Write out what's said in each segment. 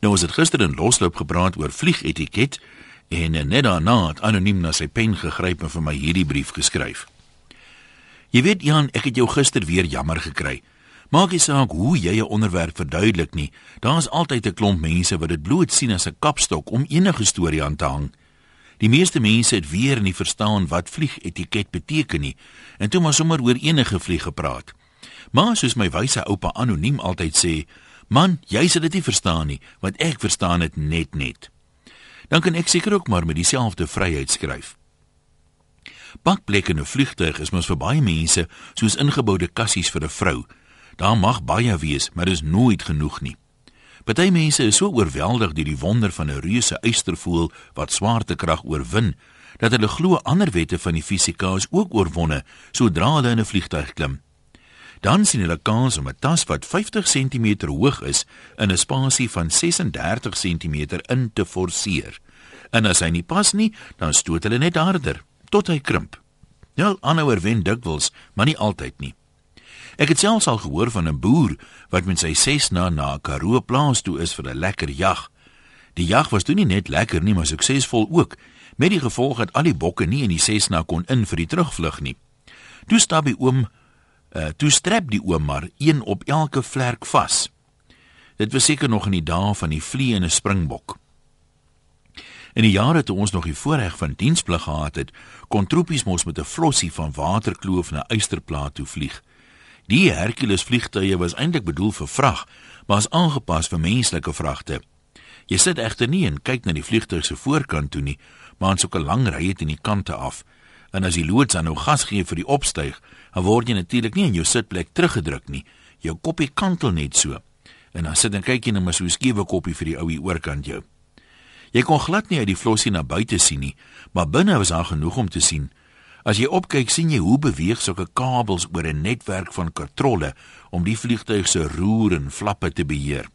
Nou ons het gister in losloop gepraat oor vliegetiket en net daarna het anoniem na sy pen gegryp en vir my hierdie brief geskryf. Jy weet Jan, ek het jou gister weer jammer gekry. Maak nie saak hoe jy 'n onderwerp verduidelik nie. Daar's altyd 'n klomp mense wat dit bloot sien as 'n kapstok om enige storie aan te hang. Die meeste mense het weer nie verstaan wat vliegetiket beteken nie en toe maar sommer oor enige vlieg gepraat. Maar soos my wyse oupa anoniem altyd sê, man, jy sal dit nie verstaan nie, want ek verstaan dit net net. Dan kan ek seker ook maar met dieselfde vryheid skryf. Bakplek in 'n vliegtuig is mos vir baie mense soos ingeboude kassies vir 'n vrou. Daar mag baie wees, maar dis nooit genoeg nie. Party mense is so oorweldig deur die wonder van 'n reuse eystervoël wat swaartekrag oorwin, dat hulle glo ander wette van die fisika is ook oorwonne sodra hulle in 'n vliegtuig klim. Dan sien hulle kans om 'n tas wat 50 cm hoog is in 'n spasie van 36 cm in te forceer. En as hy nie pas nie, dan stoot hulle net harder tot hy krimp. Nou aanhouer wen dikwels, maar nie altyd nie. Ek het selfs al gehoor van 'n boer wat met sy Cessna na 'n Karoo plaas toe is vir 'n lekker jag. Die jag was toe nie net lekker nie, maar suksesvol ook, met die gevolg dat al die bokke nie in die Cessna kon in vir die terugvlug nie. Toe stap die oom, uh, toe strep die oom maar een op elke vlerk vas. Dit was seker nog in die dae van die vliee en 'n springbok. In die jare toe ons nog die voorreg van diensplig gehad het, kon troepies mos met 'n flossie van waterkloof na Eysterplaat toe vlieg. Die Hercules vliegtuie was eintlik bedoel vir vrag, maar is aangepas vir menslike vragte. Jy sit egter nie en kyk na die vliegtuig se voorkant toe nie, maar aan so 'n lang ry het in die kante af. En as die loods dan nou gas gee vir die opstyg, dan word jy natuurlik nie in jou sitplek teruggedruk nie. Jou koppie kantel net so. En dan sit en kyk jy net maar so 'n skewe koppie vir die ou hier oorkant jou. Jy kon glad nie uit die flossie na buite sien nie, maar binne was daar genoeg om te sien. As jy opkyk, sien jy hoe beweeg sulke kabels oor 'n netwerk van kontrole om die vliegtuig se roer en flappe te beheer.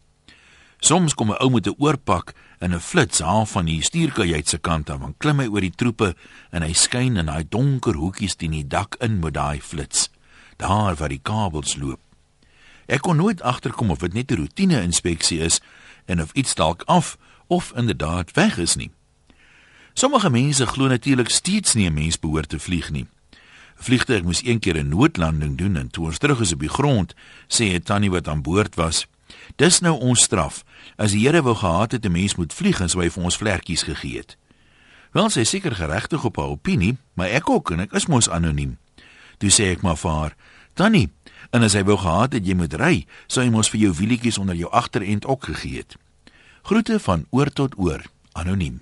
Soms kom 'n ou met 'n oorpak en 'n flits haal van die stuurkajuit se kant af, dan klim hy oor die troepe en hy skyn in daai donker hoekies teen die dak in met daai flits. Daar waar die kabels loop. Ek kon nooit agterkom of dit net 'n roetine inspeksie is en of iets dalk af of inderdaad weg is nie. Sommige mense glo natuurlik steeds nie 'n mens behoort te vlieg nie. 'n Vliegtuig moes een keer 'n noodlanding doen en toe ons terug is op die grond, sê 'n tannie wat aan boord was, "Dis nou ons straf. As die Here wou gehad het 'n mens moet vlieg, en sou hy vir ons vlekkies gegee het." Wel, sy seker geregtig op haar opinie, maar ek ook en ek is mos anoniem. Toe sê ek maar vir haar, "Tannie, en as hy wou gehad het jy moet ry, sou hy mos vir jou wielietjies onder jou agterend ook gegee het." Groete van oor tot oor, anoniem.